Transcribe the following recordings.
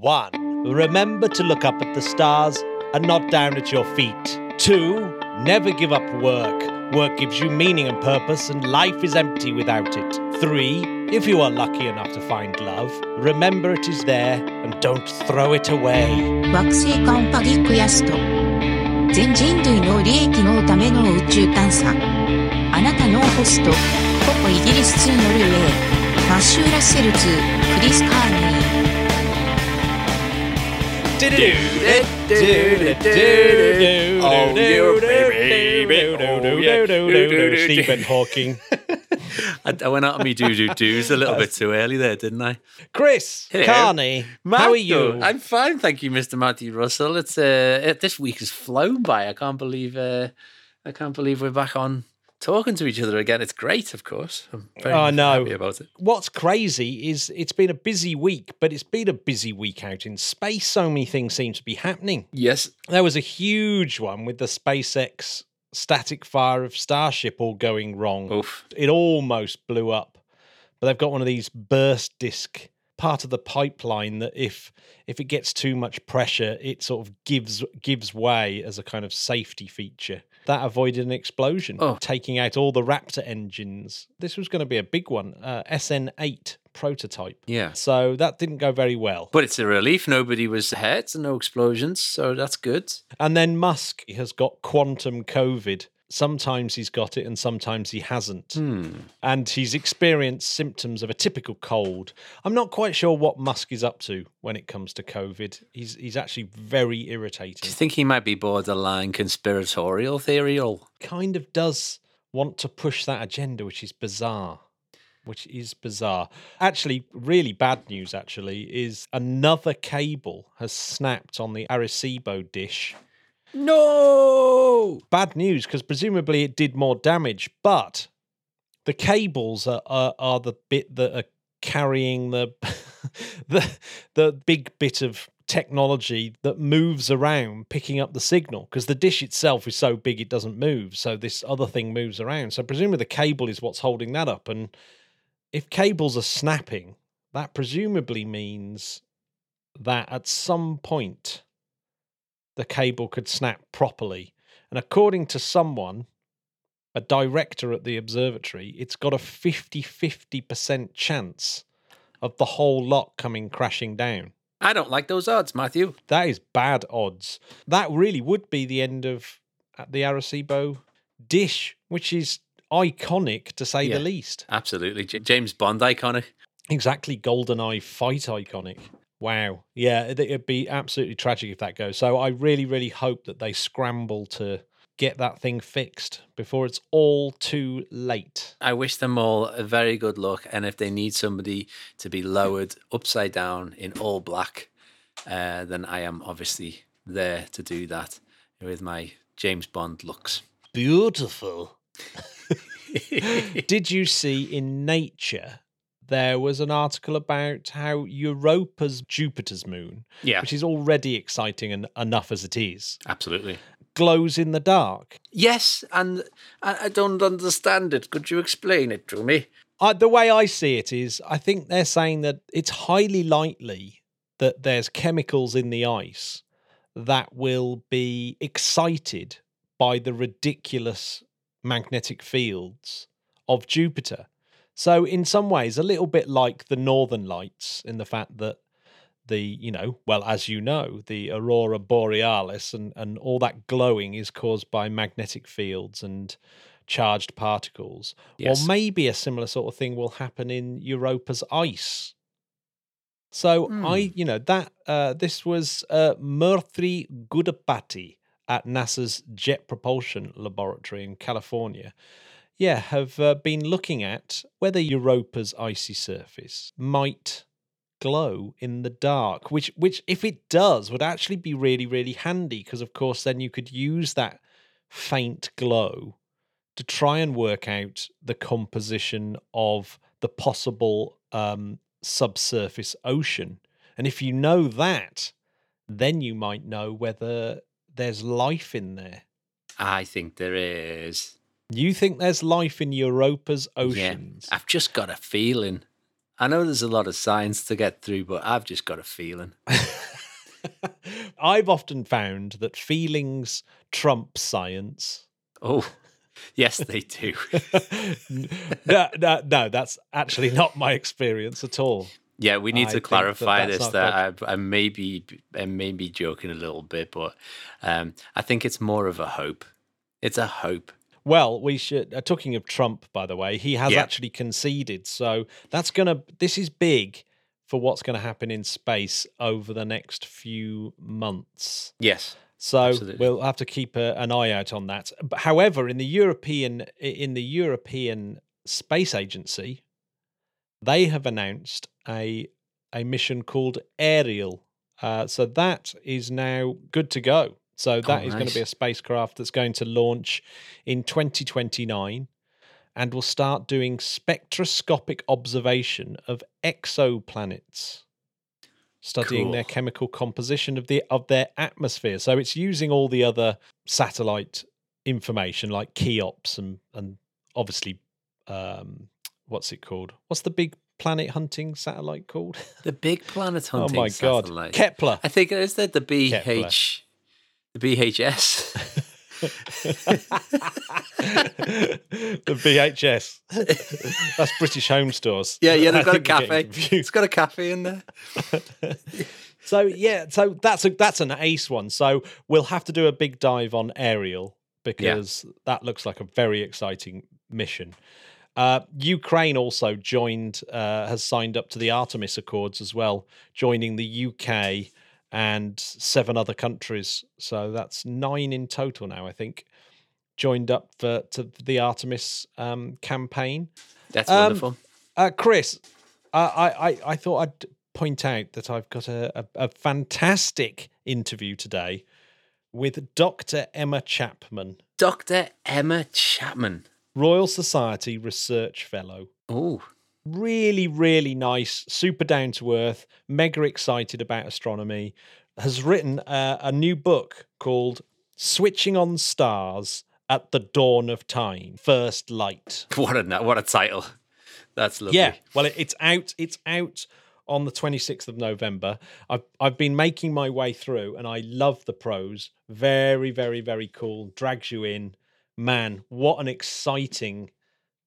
1. Remember to look up at the stars and not down at your feet. 2. Never give up work. Work gives you meaning and purpose, and life is empty without it. 3. If you are lucky enough to find love, remember it is there and don't throw it away. 惑星間パギクヤスト全人類の利益のための宇宙探査あなたのホストここイギリス2ノルウェーマッシューラッセル2クリス・カーニー Stephen Hawking. I, went out on me do do do's a little bit too early there, didn't I? Chris Hello. Carney, how are you? I'm fine, thank you, Mr. Matthew Russell. It's uh, it, this week has flown by. I can't believe uh, I can't believe we're back on talking to each other again. It's great, of course. I'm very oh, I know. happy about it. What's crazy is it's been a busy week, but it's been a busy week out in space. So many things seem to be happening. Yes, There was a huge one with the SpaceX static fire of Starship all going wrong. oof. It almost blew up. But they've got one of these burst disc part of the pipeline that if if it gets too much pressure, it sort of gives gives way as a kind of safety feature. That avoided an explosion, Oh. taking out all the Raptor engines. This was going to be a big one, uh, SN8 prototype. Yeah. So that didn't go very well. But it's a relief. Nobody was hurt, and no explosions, so that's good. And then Musk has got quantum COVID. Sometimes he's got it and sometimes he hasn't. Hmm. And he's experienced symptoms of a typical cold. I'm not quite sure what Musk is up to when it comes to COVID. He's he's actually very Do you think he might be borderline conspiratorial theorial? Kind of does want to push that agenda, which is bizarre. Which is bizarre. Actually, really bad news, actually, is another cable has snapped on the Arecibo dish No. bad news because presumably it did more damage, but the cables are, are, are the bit that are carrying the the the big bit of technology that moves around picking up the signal because the dish itself is so big it doesn't move so this other thing moves around so presumably the cable is what's holding that up and if cables are snapping that presumably means that at some point the cable could snap properly. And according to someone, a director at the observatory, it's got a 50 50% chance of the whole lot coming crashing down. I don't like those odds, Matthew. That is bad odds. That really would be the end of the Arecibo dish, which is iconic to say Yeah. the least. Absolutely. J- James Bond iconic. Exactly, GoldenEye fight iconic. Wow. Yeah, it- it'd be absolutely tragic if that goes. So I really, really hope that they scramble to get that thing fixed before it's all too late. I wish them all a very good luck. And if they need somebody to be lowered upside down in all black, uh, then I am obviously there to do that with my James Bond looks. Beautiful. Did you see in Nature there was an article about how Europa's Jupiter's moon, Yeah, which is already exciting and enough as it is, absolutely. glows in the dark? Yes, and I don't understand it. Could you explain it to me? I, the way I see it is, I think they're saying that it's highly likely that there's chemicals in the ice that will be excited by the ridiculous magnetic fields of Jupiter. So, in some ways, a little bit like the Northern Lights, in the fact that the, you know, well, as you know, the aurora borealis and, and all that glowing is caused by magnetic fields and charged particles. Yes. Or maybe a similar sort of thing will happen in Europa's ice. So I, you know, that uh, this was uh, Murthy Gudipati at NASA's Jet Propulsion Laboratory in California. Yeah, have uh, been looking at whether Europa's icy surface might glow in the dark, which, which if it does, would actually be really, really handy because, of course, then you could use that faint glow to try and work out the composition of the possible um, subsurface ocean. And if you know that, then you might know whether there's life in there. I think there is. You think there's life in Europa's oceans? Yeah, I've just got a feeling. I know there's a lot of science to get through, but I've just got a feeling. I've often found that feelings trump science. Oh, yes, they do. no, no, no, that's actually not my experience at all. Yeah, we need I to clarify that this. That I, I may be, I may be joking a little bit, but um, I think it's more of a hope. It's a hope. Well, we should. Uh, talking of Trump, by the way, he has Yeah. actually conceded. So that's gonna. This is big for what's going to happen in space over the next few months. Yes. So Absolutely. we'll have to keep a, an eye out on that. But however, in the European in the European Space Agency, they have announced a a mission called Ariel. Uh, so that is now good to go. So that is going to be a spacecraft that's going to launch in 2029 and will start doing spectroscopic observation of exoplanets studying their chemical composition of the of their atmosphere. So it's using all the other satellite information like CHEOPS and and obviously um what's it called? What's the big planet hunting satellite called? The big planet hunting. oh my god. Kepler. I think is that the Kepler. The BHS. the VHS. That's British Home Stores. yeah, yeah, they've got a think you're getting cafe. It's got a cafe in there. So yeah, so that's a that's an ace one. So we'll have to do a big dive on Ariel because that looks like a very exciting mission. Uh, Ukraine also joined, uh, has signed up to the Artemis Accords as well, joining the UK and seven other countries. So that's nine in total now, I think, joined up for to the Artemis um, campaign. That's Um, wonderful. Uh, Chris, uh, I, I I thought I'd point out that I've got a, a, a fantastic interview today with Dr. Emma Chapman, Dr. Emma Chapman. Royal Society Research Fellow. Oh, Really, really nice, super down to earth, mega excited about astronomy. Has written uh, a new book called Switching on Stars at the Dawn of Time First Light. what a what a title. That's lovely. Yeah, well, it, it's out. It's out on the 26th of November. I've I've been making my way through, and I love the prose. Very, very, very cool. Drags you in. Man, what an exciting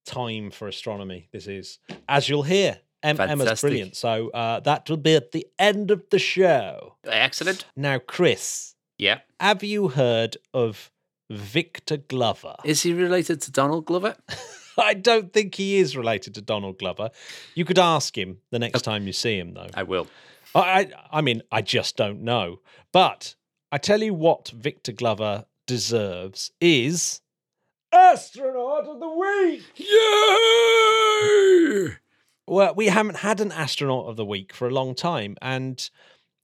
time for astronomy this is. As you'll hear, em- Emma's brilliant. So uh, that will be at the end of the show. Excellent. Now, Chris, Yeah. have you heard of Victor Glover? Is he related to Donald Glover? I don't think he is related to Donald Glover. You could ask him the next time you see him, though. I will. I, I mean, I just don't know. But I tell you what, Victor Glover deserves is astronaut of the week. Yeah. Well, we haven't had an astronaut of the week for a long time, and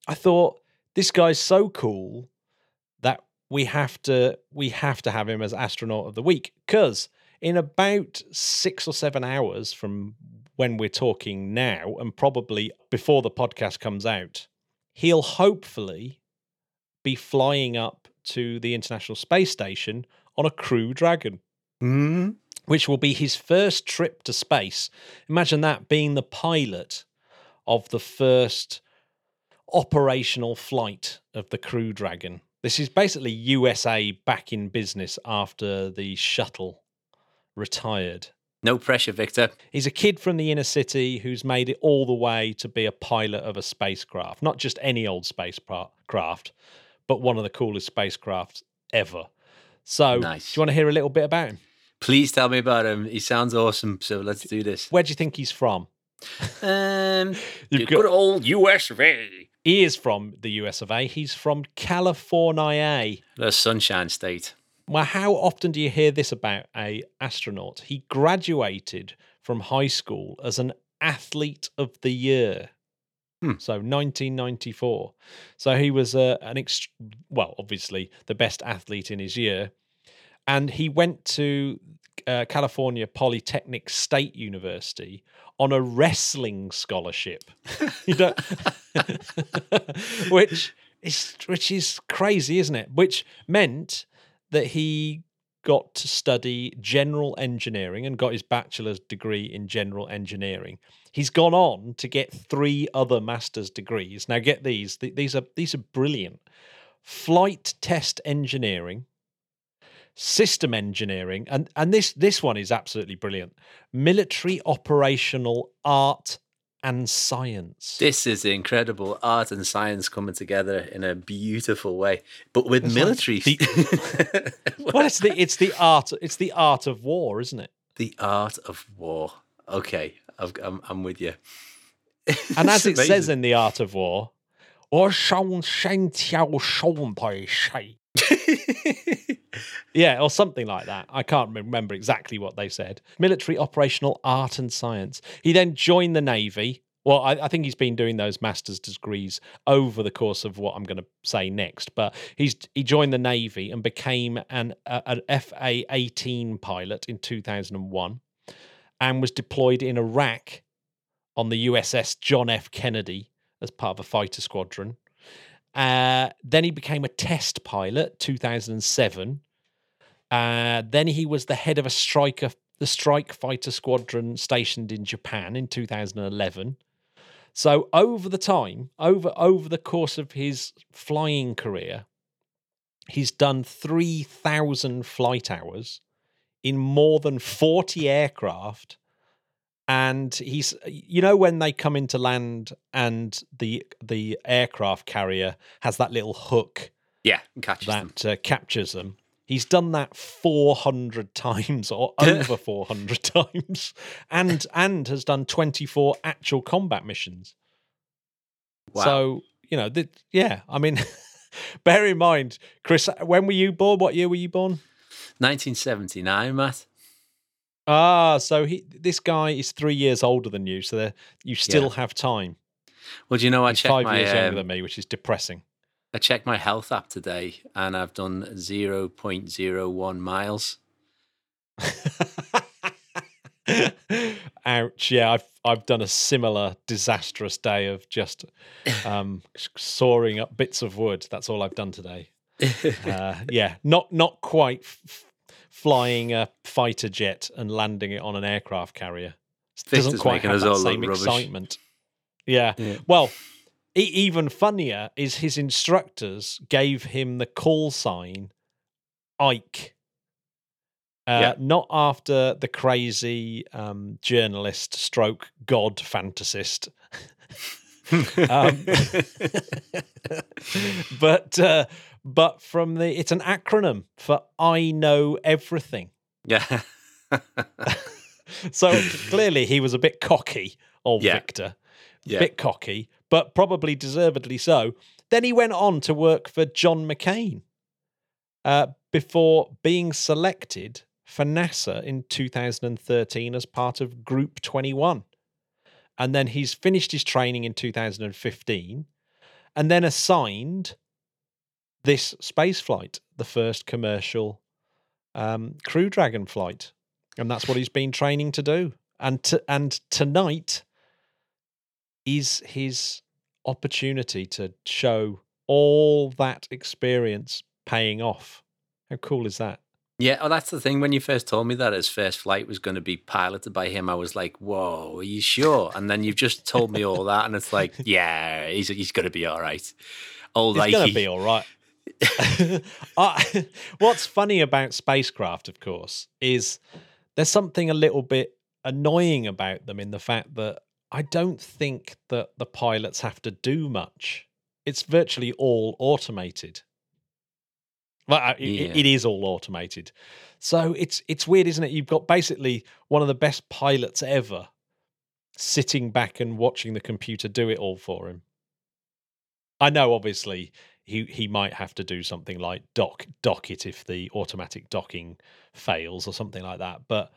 I thought this guy's so cool that we have to we have to have him as astronaut of the week because in about six or seven hours from when we're talking now, and probably before the podcast comes out, he'll hopefully be flying up to the International Space Station on a Crew Dragon Mm. which will be his first trip to space. Imagine that being the pilot of the first operational flight of the Crew Dragon. This is basically USA back in business after the shuttle retired. No pressure, Victor. He's a kid from the inner city who's made it all the way to be a pilot of a spacecraft, not just any old spacecraft, but one of the coolest spacecrafts ever. So, Nice. do you want to hear a little bit about him? Please tell me about him. He sounds awesome. So let's do this. Where do you think he's from? Um, You've the got- good old US of A. He is from the US of A. He's from California. The Sunshine State. Well, how often do you hear this about a astronaut? He graduated from high school as an athlete of the year. Hmm. So 1994. So he was uh, an ext- well, obviously the best athlete in his year, and he went to uh, California Polytechnic State University on a wrestling scholarship. you which is which is crazy, isn't it? Which meant that he got to study general engineering and got his bachelor's degree in general engineering. He's gone on to get three other master's degrees. Now, get these; th- these are these are brilliant. Flight test engineering, system engineering, and and this this one is absolutely brilliant. Military operational art and science. This is incredible art and science coming together in a beautiful way, but with It's like military. the- well, it's the it's the art it's the art of war, isn't it? the art of war. Okay, I've, I'm, I'm with you. And as it says in the art of war, or Shang Shang Tiao Pai Shai. Yeah, or something like that. I can't remember exactly what they said. Military operational art and science. He then joined the Navy. Well, I, I think he's been doing those master's degrees over the course of what I'm going to say next. But he's he joined the Navy and became an an FA 18 pilot in 2001, and was deployed in Iraq on the USS John F. Kennedy as part of a fighter squadron. Uh, then he became a test pilot, 2007. Uh, then he was the head of a striker, the strike fighter squadron stationed in Japan in 2011. So over the time, over over the course of his flying career, he's done 3,000 flight hours in more than 40 aircraft and he's you know when they come into land and the the aircraft carrier has that little hook Yeah, catches them. that uh, captures them he's done that 400 times or over 400 times and and has done 24 actual combat missions Wow. so you know th- yeah i mean bear in mind chris when were you born what year were you born 1979, Matt. Ah so he this guy is three years older than you so you still Yeah. have time Well, do you know I He's checked five my years younger um, than me which is depressing I checked my health app today, and I've done 0.01 miles. Ouch! Yeah, I've I've done a similar disastrous day of just um, sawing up bits of wood. That's all I've done today. Uh, yeah, not not quite f- flying a fighter jet and landing it on an aircraft carrier. Doesn't quite have us that same excitement. Yeah. Yeah. Well, e- even funnier is his instructors gave him the call sign Ike. Uh, Yeah. Not after the crazy um, journalist stroke god fantasist, um, but uh, but from the it's an acronym for I know everything. yeah. So clearly he was a bit cocky, old Yeah. Victor. Yeah. Bit cocky, but probably deservedly so. Then he went on to work for John McCain uh, before being selected for NASA in 2013 as part of Group 21. And then he's finished his training in 2015 and then assigned this space flight, the first commercial um, Crew Dragon flight. And that's what he's been training to do. And to, and tonight is his opportunity to show all that experience paying off. How cool is that? Yeah, well, that's the thing. When you first told me that his first flight was going to be piloted by him, I was like, "Whoa, are you sure?" And then you've just told me all that, and it's like, "Yeah, he's he's going to be all right." Old It's going to be all right. I, what's funny about spacecraft, of course, is there's something a little bit annoying about them in the fact that I don't think that the pilots have to do much. It's virtually all automated. Well, it- it- Yeah. it is all automated. So it's it's weird, isn't it? You've got basically one of the best pilots ever sitting back and watching the computer do it all for him. I know, obviously, he he might have to do something like dock dock it if the automatic docking fails or something like that. But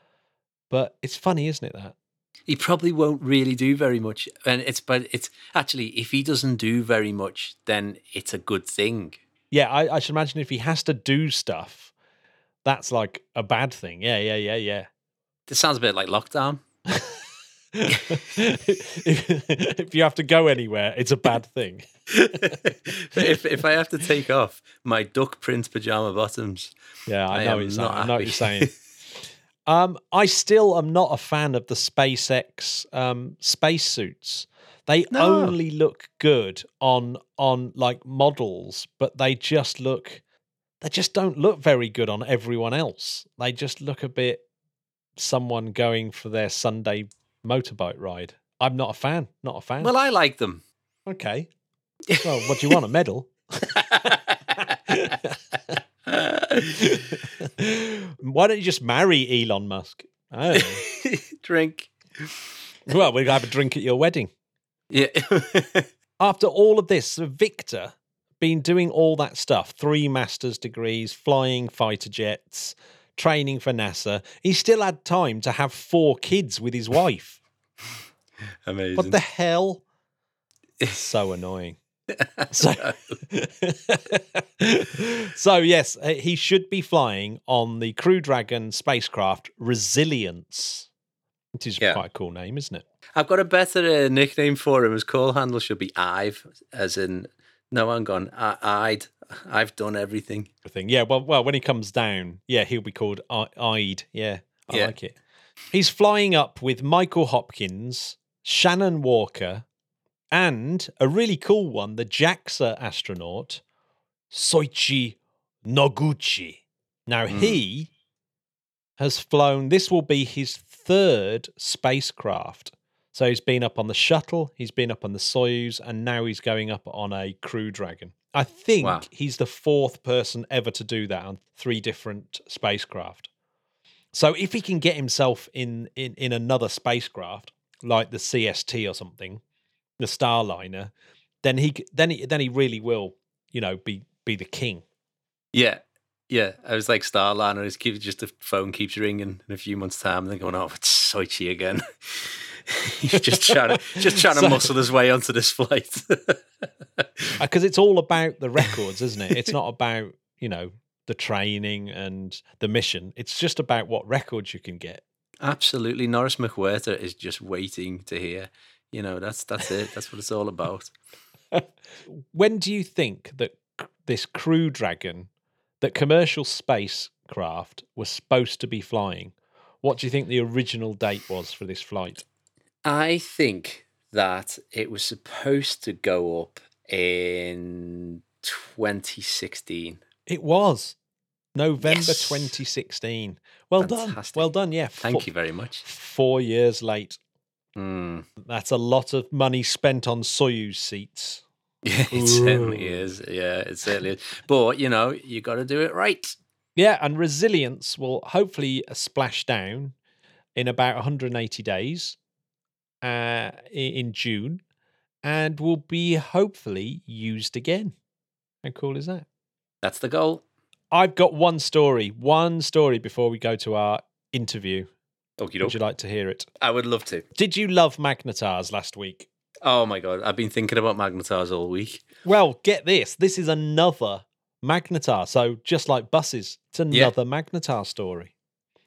but it's funny, isn't it? That he probably won't really do very much, and it's but it's actually if he doesn't do very much, then it's a good thing. yeah, I, I should imagine if he has to do stuff, that's like a bad thing. Yeah, yeah, yeah, yeah. This sounds a bit like lockdown. if, if you have to go anywhere, it's a bad thing. if if I have to take off my duck print pajama bottoms, Yeah, I, I know, am what you're saying. not I know what you're saying. um, I still am not a fan of the SpaceX um, spacesuits. They No. only look good on on like models, but they just look they just don't look very good on everyone else. They just look a bit someone going for their Sunday motorbike ride. I'm not a fan. Not a fan. well, I like them. okay. Well, what do you want? A medal? Why don't you just marry Elon Musk? I. Oh. Drink. well, we're going to have a drink at your wedding. Yeah. After all of this, Victor been doing all that stuff, three master's degrees, flying fighter jets, training for NASA. He still had time to have four kids with his wife. Amazing. What the hell? It's so annoying. So, so yes, he should be flying on the Crew Dragon spacecraft Resilience. Which is Yeah. quite a cool name, isn't it? I've got a better uh, nickname for him. His call handle should be Ive, as in, no, I'm gone. I- I'd. I've done everything. Thing. Yeah. Well, well, when he comes down, yeah, he'll be called Ide. Yeah, I Yeah. like it. He's flying up with Michael Hopkins, Shannon Walker, and a really cool one, the JAXA astronaut, Soichi Noguchi. Now Mm. he has flown. This will be his third spacecraft. So he's been up on the shuttle, he's been up on the Soyuz, and now he's going up on a Crew Dragon. I think Wow. he's the fourth person ever to do that on three different spacecraft. So if he can get himself in in, in another spacecraft like the CST or something, the Starliner, then he then he then he really will, you know, be be the king. Yeah. Yeah. I was like Starliner. His keep, just the phone keeps ringing in a few months' time. And then going, oh, it's Soichi again. He's just trying to just trying to muscle his way onto this flight. Uh, because it's all about the records, isn't it? It's not about you know the training and the mission. It's just about what records you can get. Absolutely. Norris McWhirter is just waiting to hear. You know, that's that's it. That's what it's all about. When do you think that this Crew Dragon, that commercial spacecraft, was supposed to be flying? What do you think the original date was for this flight? I think that it was supposed to go up in 2016. It was November Yes. 2016. Well done. Well done. Yeah. Thank four- you very much. Four years late. Mm. That's a lot of money spent on Soyuz seats. Yeah, it certainly is. Yeah, it certainly is. But you know, you got to do it right. Yeah, and resilience will hopefully splash down in about 180 days uh, in June and will be hopefully used again. How cool is that? That's the goal. I've got one story, one story before we go to our interview. Okie Would you like to hear it? I would love to. Did you love Magnetars last week? Oh my god, I've been thinking about magnetars all week. Well, get this. This is another Magnetar. So just like buses, it's Yeah. another Magnetar story.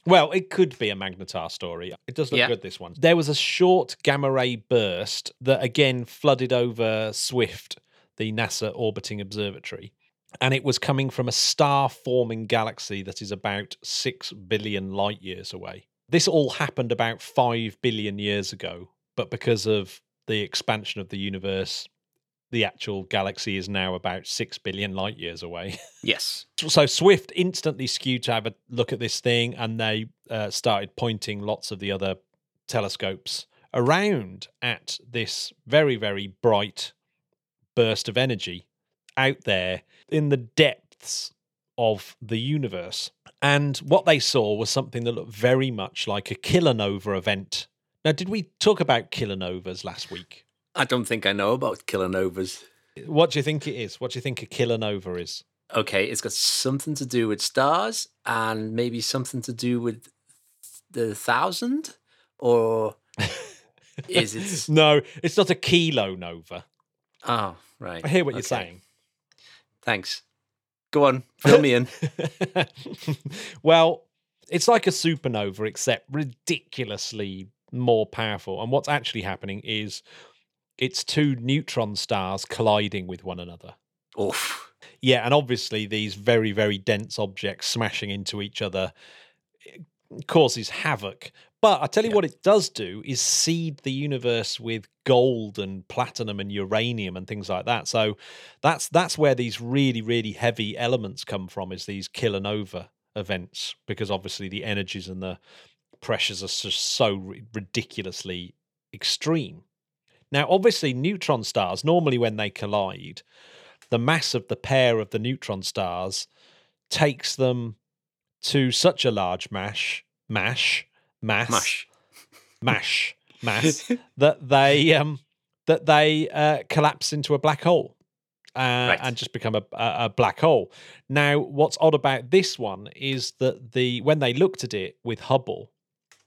Well, it could be a Magnetar story. It does look Yeah. good, this one. There was a short gamma ray burst that again flooded over Swift, the NASA orbiting observatory. And it was coming from a star forming galaxy that is about 6 billion light years away. This all happened about 5 billion years ago, but because of the expansion of the universe, the actual galaxy is now about 6 billion light years away. Yes. so Swift instantly skewed to have a look at this thing and they uh, started pointing lots of the other telescopes around at this very, very bright burst of energy out there in the depths of the universe. And what they saw was something that looked very much like a kilonova event. Now, did we talk about kilonovas last week? I don't think I know about kilonovas. What do you think it is? What do you think a kilonova is? Okay, it's got something to do with stars and maybe something to do with the thousand, or is it? No, it's not a kilonova. Oh, right. I hear what you're saying. Thanks. Go on, fill me in. well, it's like a supernova, except ridiculously more powerful. And what's actually happening is it's two neutron stars colliding with one another. Oof. Yeah, and obviously these very, very dense objects smashing into each other eh, causes havoc. But I tell you Yeah. what it does do is seed the universe with gold and platinum and uranium and things like that. So that's that's where these really, really heavy elements come from is these kilonova events, because obviously the energies and the pressures are just so ridiculously extreme. Now, obviously, neutron stars, normally when they collide, the mass of the pair of the neutron stars takes them to such a large mash, mash, mass, Mash. mash, mass that they um that they uh, collapse into a black hole uh, Right. and just become a, a, a black hole. Now, what's odd about this one is that the when they looked at it with Hubble,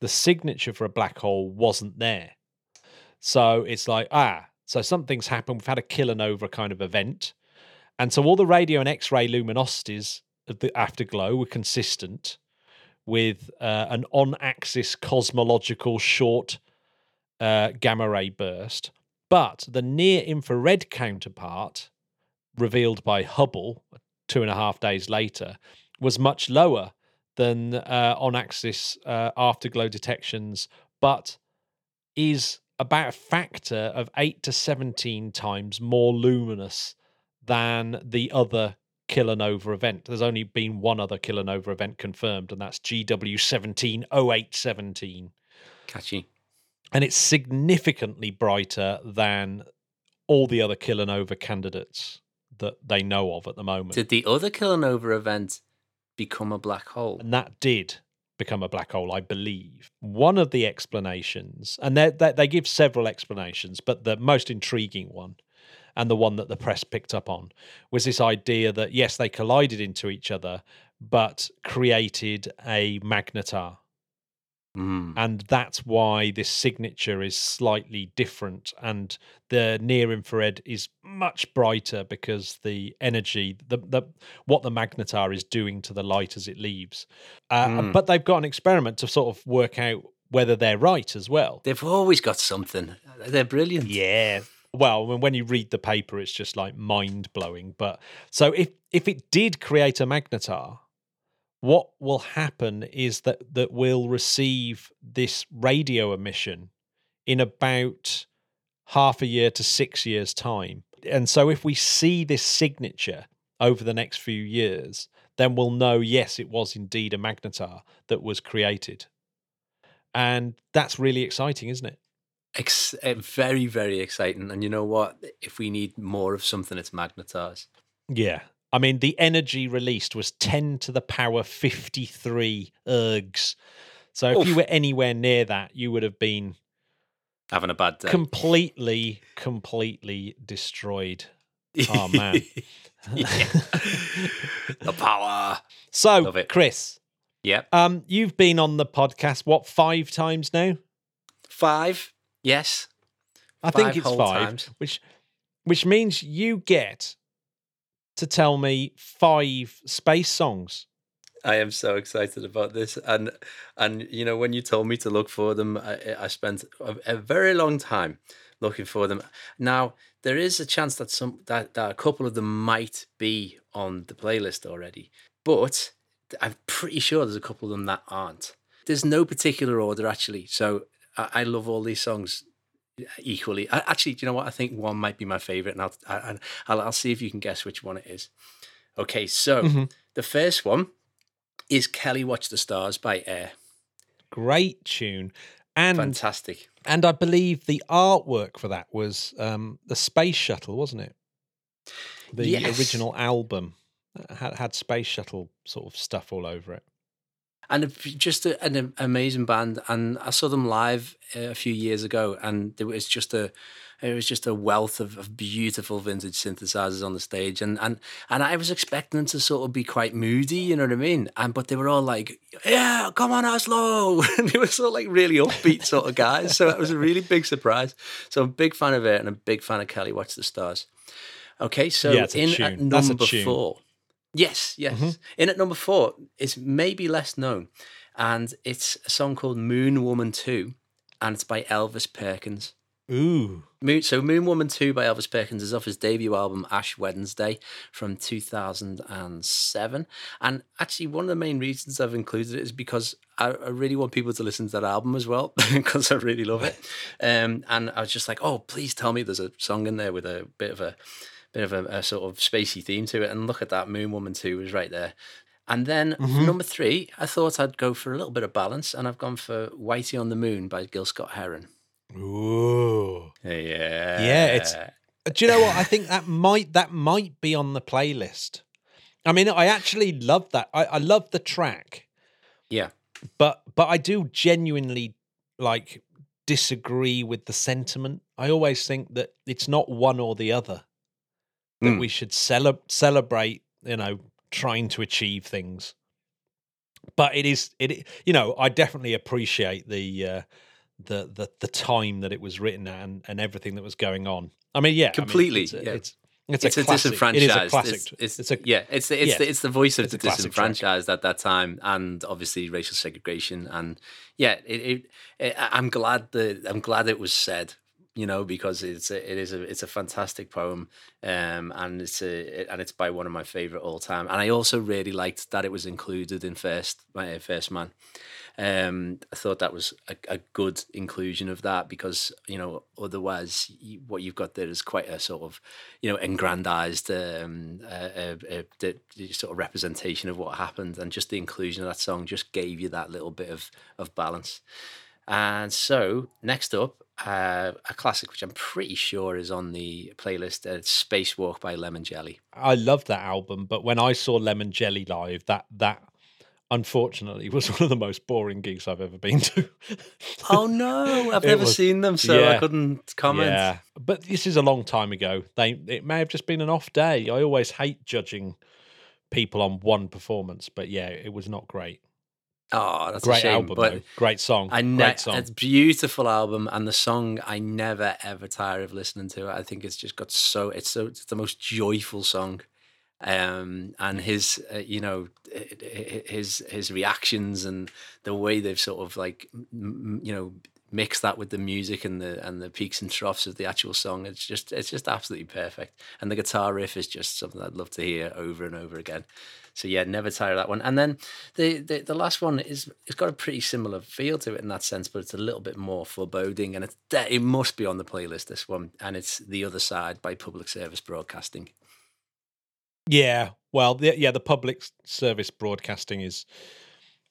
the signature for a black hole wasn't there. So it's like ah, so something's happened. We've had a kilonova kind of event, and so all the radio and X-ray luminosities of the afterglow were consistent with uh, an on-axis cosmological short uh, gamma ray burst, but the near-infrared counterpart, revealed by Hubble two and a half days later, was much lower than uh, on-axis uh, afterglow detections, but is about a factor of eight to seventeen times more luminous than the other kilonova event. There's only been one other kilonova event confirmed, and that's GW170817. Catchy. And it's significantly brighter than all the other kilonova candidates that they know of at the moment. Did the other kilonova event become a black hole? and that did become a black hole, I believe. One of the explanations, and they they give several explanations, but the most intriguing one, and the one that the press picked up on, was this idea that yes, they collided into each other, but created a magnetar, Mm. and that's why this signature is slightly different, and the near infrared is much brighter because the energy, the the what the magnetar is doing to the light as it leaves. Uh, Mm. But they've got an experiment to sort of work out whether they're right as well. They've always got something. They're brilliant. Yeah. Well, when when you read the paper, it's just like mind blowing. But so if if it did create a magnetar, what will happen is that that we'll receive this radio emission in about half a year to six years time. And so if we see this signature over the next few years, then we'll know yes, it was indeed a magnetar that was created. And that's really exciting, isn't it? Ex- uh, very, very exciting. And you know what? If we need more of something, it's magnetars. Yeah. I mean, the energy released was 10 to the power 53 ergs. So if you were anywhere near that, you would have been Having a bad day. completely, completely destroyed. Oh, man. The power. so. Chris, Yep. um, you've been on the podcast, what, five times now? Five. Yes. I think it's five, times. which which means you get to tell me five space songs. I am so excited about this, and and you know when you told me to look for them, I, I spent a, a very long time looking for them. Now there is a chance that some that, that a couple of them might be on the playlist already, but I'm pretty sure there's a couple of them that aren't. There's no particular order actually, so I, I love all these songs equally. I, actually, do you know what? I think one might be my favorite, and I'll I, I'll, I'll see if you can guess which one it is. Okay, so Mhm. the first one is Kelly Watch the Stars by Air. Great tune. And Fantastic. and I believe the artwork for that was um, the space shuttle, wasn't it? The Yes. original album had, had space shuttle sort of stuff all over it. And if- just a, an amazing band, and I saw them live uh, a few years ago, and it was just a, it was just a wealth of, of beautiful vintage synthesizers on the stage, and and and I was expecting them to sort of be quite moody, you know what I mean? And but they were all like, "Yeah, come on, Oslo," and they were sort of like really upbeat sort of guys. So it was a really big surprise. So I'm a big fan of it, and a big fan of Kelly Watch the Stars. Okay, so Yeah, in at number four. Yes, yes. Mhm. In at number four, it's maybe less known, and it's a song called Moon Woman 2, and it's by Elvis Perkins. Ooh. Moon, so Moon Woman 2 by Elvis Perkins is off his debut album Ash Wednesday from 2007. And actually, one of the main reasons I've included it is because I, I really want people to listen to that album as well, because I really love it. Um, and I was just like, oh, please tell me there's a song in there with a bit of a bit of a, a sort of spacey theme to it. And look at that, Moon Woman 2 is right there. And then Mm-hmm. number three, I thought I'd go for a little bit of balance, and I've gone for Whitey on the Moon by Gil Scott Heron. Ooh. Yeah. Yeah, it's- Do you know what? I think that might that might be on the playlist. I mean, I actually love that. I, I love the track, Yeah. but but I do genuinely like disagree with the sentiment. I always think that it's not one or the other. That Mm. we should cele- celebrate, you know, trying to achieve things. But it is it. You know, I definitely appreciate the uh, the the the time that it was written at and, and everything that was going on. I mean, yeah, I mean, Completely, it's, a, yeah. it's it's, it's a, a, classic. disenfranchised. It is a classic. It's, it's, it's a yeah, it's the, it's yeah, the, it's the voice of the classic track. disenfranchised at that time, and obviously racial segregation. And yeah, it, it, it, I'm glad that I'm glad it was said. You know, because it's a, it is a it's a fantastic poem, um, and it's a and it's by one of my favorite all time. And I also really liked that it was included in first my first man. Um, I thought that was a, a good inclusion of that because you know otherwise you, what you've got there is quite a sort of you know aggrandized um, uh, uh, uh, the, the sort of representation of what happened, and just the inclusion of that song just gave you that little bit of of balance. And so next up, uh, a classic which I'm pretty sure is on the playlist. Uh, Spacewalk by Lemon Jelly. I love that album, but when I saw Lemon Jelly live, that that unfortunately was one of the most boring gigs I've ever been to. Oh no, I've never was- seen them, so I couldn't comment. Yeah, but this is a long time ago. They it may have just been an off day. I always hate judging people on one performance, but yeah, it was not great. Oh, that's a Great shame. album, but though. great song. I ne- great song. It's a beautiful album, and the song I never ever tire of listening to. I think it's just got so it's so it's the most joyful song, um, and his uh, you know his his reactions and the way they've sort of like m- you know mixed that with the music and the and the peaks and troughs of the actual song. It's just it's just absolutely perfect, and the guitar riff is just something I'd love to hear over and over again. So yeah, never tire of that one. And then the, the the last one is it's got a pretty similar feel to it in that sense, but it's a little bit more foreboding, and it's it must be on the playlist. This one, and it's the other side by Public Service Broadcasting. yeah, well, the, yeah, the public service broadcasting is.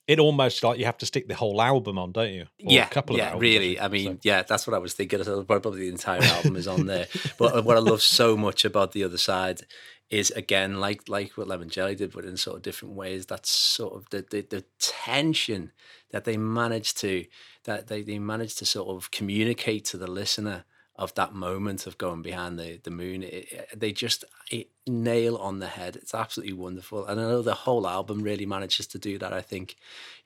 It almost like you have to stick the whole album on, don't you? Or yeah, a couple of yeah, albums, really. I mean, So- yeah, that's what I was thinking. Probably the entire album is on there. but uh, what I love so much about the other side is again, like like what Lemon Jelly did, but in sort of different ways. That's sort of the the, the tension that they managed to that they, they managed to sort of communicate to the listener of that moment of going behind the the moon. It, it- they just it, nail on the head. It's absolutely wonderful, and I know the whole album really manages to do that. I think,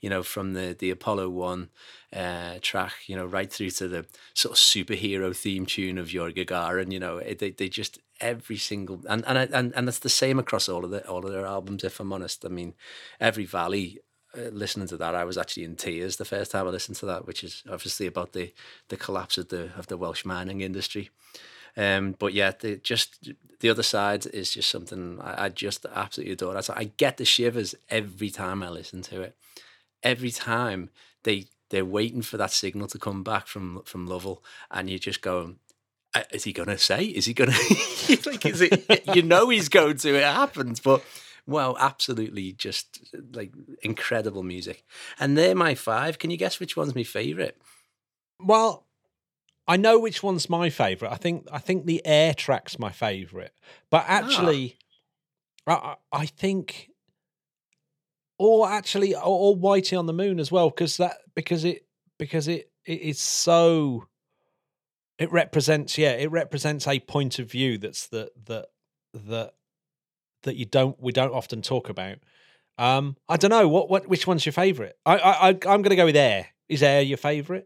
you know, from the the Apollo one uh, track, you know, right through to the sort of superhero theme tune of Yuri Gagarin. You know, it, they they just every single and and and and that's the same across all of the all of their albums. If I'm honest, I mean, every Valley. Uh, listening to that, I was actually in tears the first time I listened to that, which is obviously about the the collapse of the of the Welsh mining industry. Um, but yeah, the, just the other side is just something I, I just absolutely adore. I, I get the shivers every time I listen to it. Every time they they're waiting for that signal to come back from from Lovell, and you just go, "Uh, "Is he going to say? Is he going to?" like, is it? You know, he's going to. It happens, but. Well, absolutely, just like incredible music, and they're my five. Can you guess which one's my favorite? Well, I know which one's my favorite. I think I think the air track's my favorite, but ah. actually, I, I I think, or actually, or, or Whitey on the Moon as well, because that because it because it it is so. It represents, yeah, it represents a point of view that's that that that that you don't we don't often talk about. Um, I don't know what what which one's your favourite. I I I'm going to go with Air. Is Air your favourite?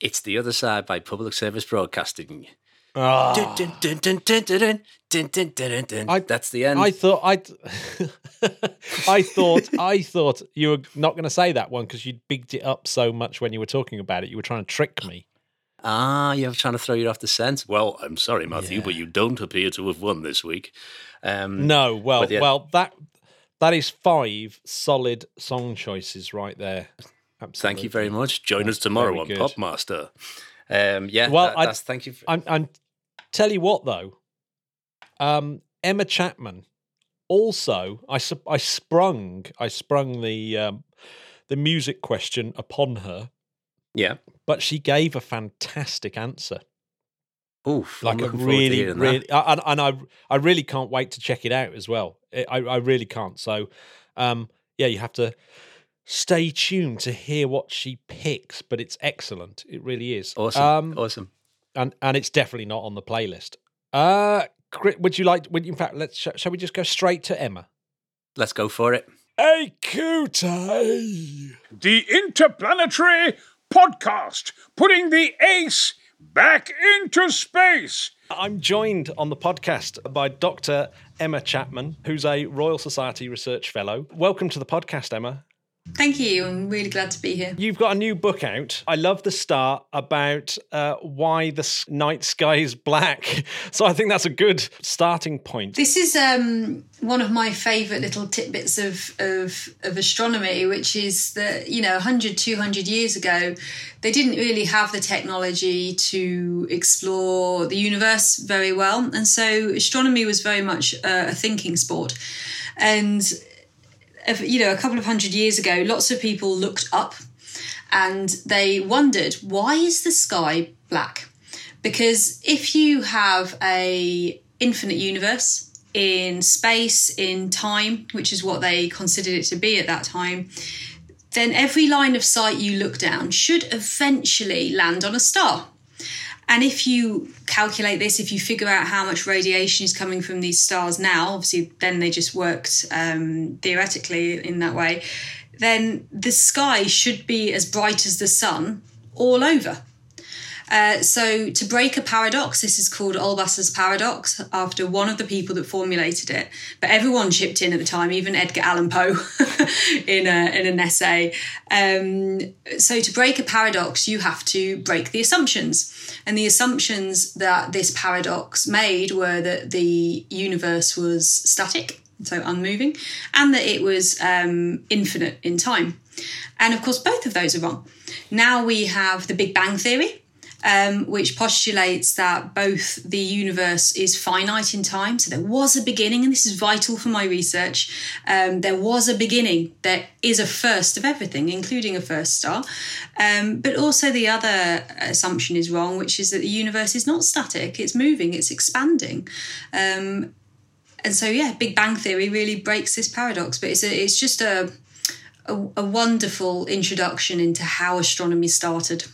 It's the other side by public service broadcasting. I, That's the end. I thought I, I thought I thought you were not going to say that one because you bigged it up so much when you were talking about it. You were trying to trick me. Ah, you're trying to throw you off the scent. Well, I'm sorry, Matthew, Yeah. but you don't appear to have won this week. Um, No, well, yeah. well, that that is five solid song choices right there. Absolutely. Thank you very much. Join us tomorrow on good. Popmaster. Um, yeah, Well, that- I- that's, thank you. For, And, and tell you what, though, um, Emma Chapman also, I I sprung, I sprung the um, the music question upon her, yeah. But she gave a fantastic answer. Oof, like I'm a looking to really, really, that. and, and I, I really can't wait to check it out as well. I, I I really can't. So, um, yeah, you have to stay tuned to hear what she picks, but it's excellent. It really is. Awesome. Um, awesome. and and it's definitely not on the playlist. Uh, would you like? Would in fact, let's sh- shall we just go straight to Emma? Let's go for it. Hey, Cootie. The Interplanetary Podcast, putting the ace back into space. I'm joined on the podcast by Dr. Emma Chapman, who's a Royal Society Research Fellow. Welcome to the podcast, Emma. Thank you. I'm really glad to be here. You've got a new book out. I love the start about uh, why the night sky is black. So I think that's a good starting point. This is um, one of my favourite little tidbits of, of, of astronomy, which is that, you know, 100, 200 years ago, they didn't really have the technology to explore the universe very well. And so astronomy was very much uh, a thinking sport. And you know, a couple of hundred years ago, lots of people looked up and they wondered why is the sky black? Because if you have a infinite universe in space, in time, which is what they considered it to be at that time, then every line of sight you look down should eventually land on a star. And if you calculate this, if you figure out how much radiation is coming from these stars now, obviously, then they just worked um, theoretically in that way, then the sky should be as bright as the sun all over. Uh, so, to break a paradox, this is called Olbers's paradox after one of the people that formulated it. But everyone chipped in at the time, even Edgar Allan Poe in, a, in an essay. Um, so, to break a paradox, you have to break the assumptions. And the assumptions that this paradox made were that the universe was static, so unmoving, and that it was um, infinite in time. And of course, both of those are wrong. Now we have the Big Bang Theory, um, which postulates that both the universe is finite in time. So there was a beginning, and this is vital for my research. Um, there was a beginning. There is a first of everything, including a first star. Um, but also, the other assumption is wrong, which is that the universe is not static, it's moving, it's expanding. Um, and so, yeah, Big Bang Theory really breaks this paradox, but it's, a, it's just a, a, a wonderful introduction into how astronomy started.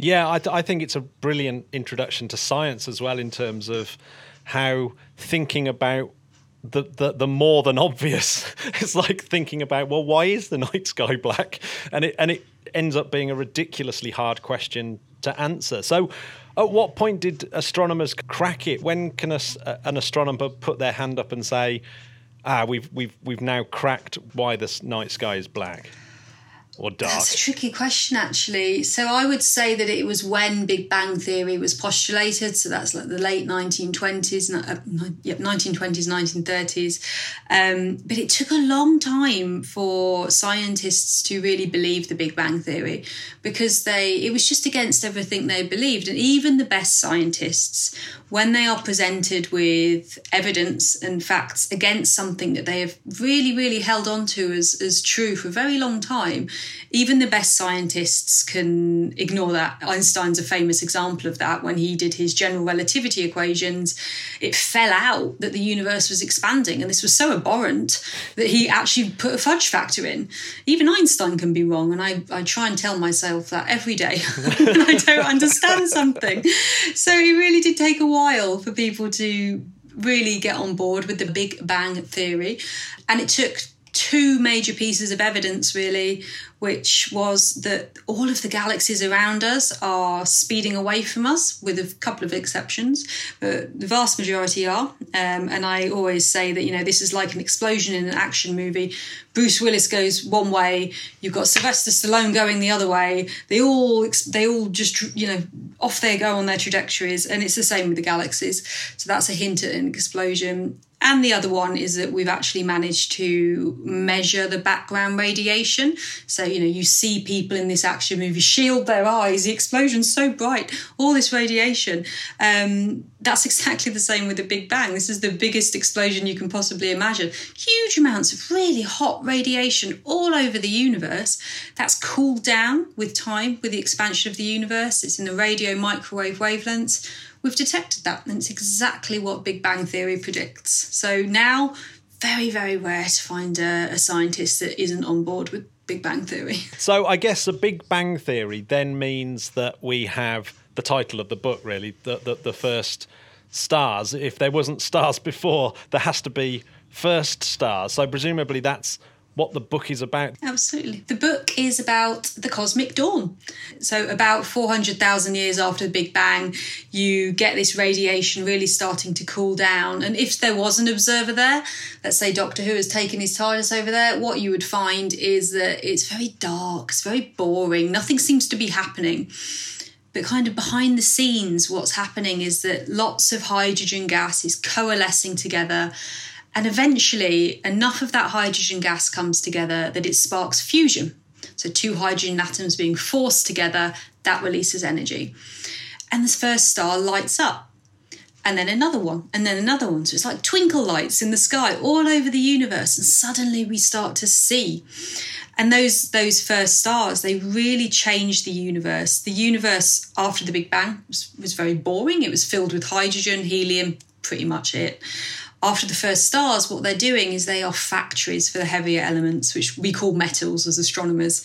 Yeah, I, th- I think it's a brilliant introduction to science as well, in terms of how thinking about the, the, the more than obvious. it's like thinking about well, why is the night sky black? And it and it ends up being a ridiculously hard question to answer. So, at what point did astronomers crack it? When can a an astronomer put their hand up and say, "Ah, we've we've we've now cracked why the night sky is black or dark"? That's a tricky question, actually. So I would say that it was when Big Bang Theory was postulated. So that's like the late 1920s, uh, yep, 1920s, 1930s. Um, but it took a long time for scientists to really believe the Big Bang Theory because they it was just against everything they believed. And even the best scientists, when they are presented with evidence and facts against something that they have really, really held on to as, as true for a very long time, even the best scientists can ignore that. Einstein's a famous example of that. When he did his general relativity equations, it fell out that the universe was expanding. And this was so abhorrent that he actually put a fudge factor in. Even Einstein can be wrong. And I, I try and tell myself that every day when I don't understand something. So it really did take a while for people to really get on board with the Big Bang Theory. And it took two major pieces of evidence, really, which was that all of the galaxies around us are speeding away from us, with a couple of exceptions, but the vast majority are. Um, and I always say that, you know, this is like an explosion in an action movie. Bruce Willis goes one way, you've got Sylvester Stallone going the other way. They all, they all just, you know, off they go on their trajectories, and it's the same with the galaxies. So that's a hint at an explosion. And the other one is that we've actually managed to measure the background radiation. So, you know, you see people in this action movie shield their eyes, the explosion's so bright, all this radiation. Um, that's exactly the same with the Big Bang. This is the biggest explosion you can possibly imagine. Huge amounts of really hot radiation all over the universe. That's cooled down with time, with the expansion of the universe. It's in the radio microwave wavelengths we've detected that, and it's exactly what Big Bang Theory predicts. So now, very, very rare to find a, a scientist that isn't on board with Big Bang Theory. So I guess the Big Bang Theory then means that we have the title of the book, really, the, the, the first stars. If there wasn't stars before, there has to be first stars. So presumably that's what the book is about. Absolutely. The book is about the cosmic dawn. So, about 400,000 years after the Big Bang, you get this radiation really starting to cool down. And if there was an observer there, let's say Doctor Who has taken his TARDIS over there, what you would find is that it's very dark, it's very boring, nothing seems to be happening. But kind of behind the scenes, what's happening is that lots of hydrogen gas is coalescing together and eventually, enough of that hydrogen gas comes together that it sparks fusion. So, two hydrogen atoms being forced together, that releases energy. And this first star lights up. And then another one, and then another one. So it's like twinkle lights in the sky all over the universe. And suddenly we start to see. And those those first stars, they really changed the universe. The universe after the Big Bang was, was very boring. It was filled with hydrogen, helium, pretty much it after the first stars, what they're doing is they are factories for the heavier elements, which we call metals as astronomers.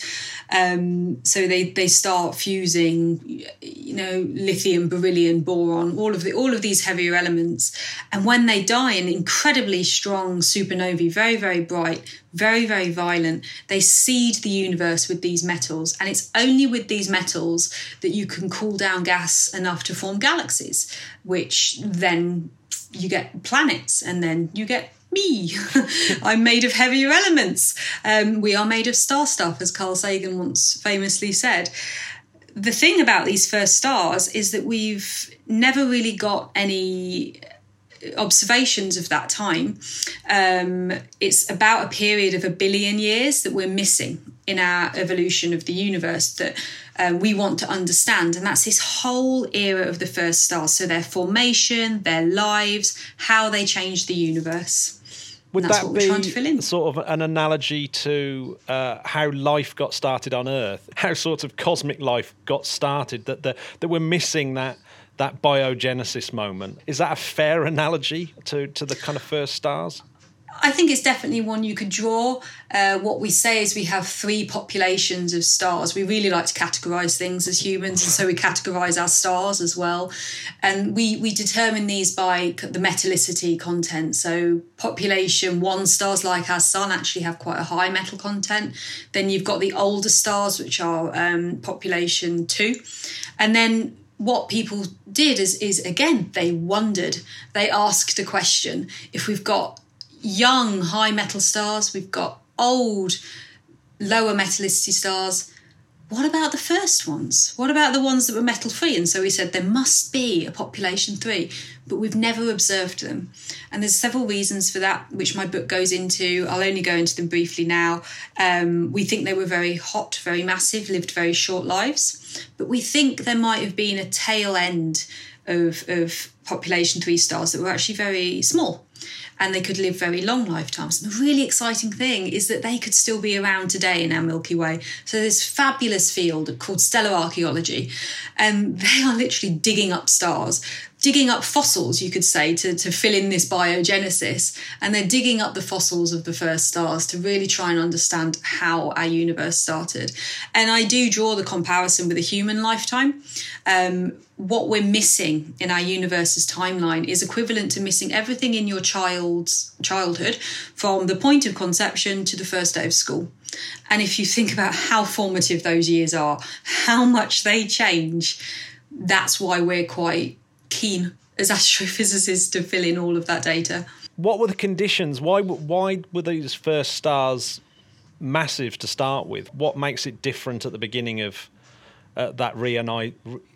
Um, so they they start fusing, you know, lithium, beryllium, boron, all of the all of these heavier elements. And when they die in incredibly strong supernovae, very very bright, very very violent, they seed the universe with these metals. And it's only with these metals that you can cool down gas enough to form galaxies, which then you get planets and then you get me. I'm made of heavier elements. Um, we are made of star stuff, as Carl Sagan once famously said. The thing about these first stars is that we've never really got any observations of that time. Um, it's about a period of a billion years that we're missing in our evolution of the universe that um, we want to understand. And that's this whole era of the first stars. So their formation, their lives, how they changed the universe. Would that be sort of an analogy to uh, how life got started on Earth? How sort of cosmic life got started? That the, that we're missing that that biogenesis moment. Is that a fair analogy to to the kind of first stars? I think it's definitely one you could draw. Uh, what we say is we have three populations of stars. We really like to categorize things as humans, and so we categorize our stars as well. And we, we determine these by the metallicity content. So, population one stars like our sun actually have quite a high metal content. Then you've got the older stars, which are um, population two. And then what people did is, is again, they wondered. They asked a question if we've got young high metal stars, we've got old lower metallicity stars. What about the first ones? What about the ones that were metal free? And so we said there must be a population three, but we've never observed them. And there's several reasons for that, which my book goes into. I'll only go into them briefly now. Um, we think they were very hot, very massive, lived very short lives, but we think there might have been a tail end of, of population three stars that were actually very small and they could live very long lifetimes. And the really exciting thing is that they could still be around today in our Milky Way. So this fabulous field called stellar archaeology, um, and they are literally digging up stars digging up fossils, you could say, to, to fill in this biogenesis. And they're digging up the fossils of the first stars to really try and understand how our universe started. And I do draw the comparison with a human lifetime. Um, what we're missing in our universe's timeline is equivalent to missing everything in your child's childhood from the point of conception to the first day of school. And if you think about how formative those years are, how much they change, that's why we're quite keen as astrophysicists to fill in all of that data. What were the conditions? Why why were these first stars massive to start with? What makes it different at the beginning of uh, that reioni-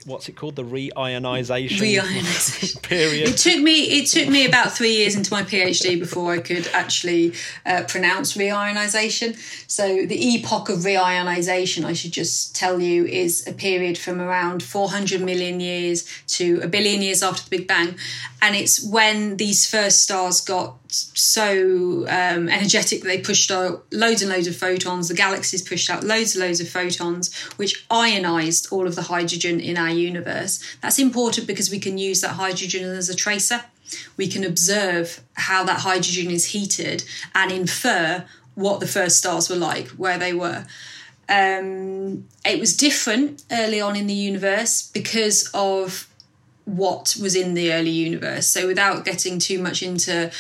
what's it called? The reionization reionization. period? It took me it took me about three years into my phd before i could actually uh, pronounce reionization. So the epoch of reionization i should just tell you is a period from around 400 million years to a billion years after the big bang. And it's when these first stars got so um, energetic that they pushed out loads and loads of photons. The galaxies pushed out loads and loads of photons which ionized all of the hydrogen in our universe. That's important because we can use that hydrogen as a tracer. We can observe how that hydrogen is heated and infer what the first stars were like where they were. Um, it was different early on in the universe because of what was in the early universe. So, without getting too much into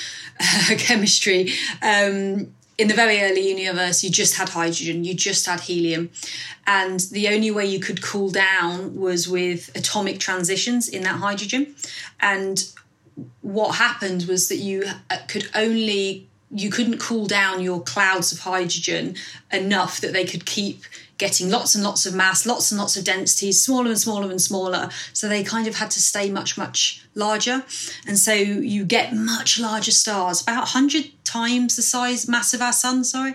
uh, chemistry, um, in the very early universe, you just had hydrogen, you just had helium. And the only way you could cool down was with atomic transitions in that hydrogen. And what happened was that you uh, could only you couldn't cool down your clouds of hydrogen enough that they could keep getting lots and lots of mass, lots and lots of densities, smaller and smaller and smaller. So they kind of had to stay much, much larger. And so you get much larger stars, about 100 times the size, mass of our sun, sorry,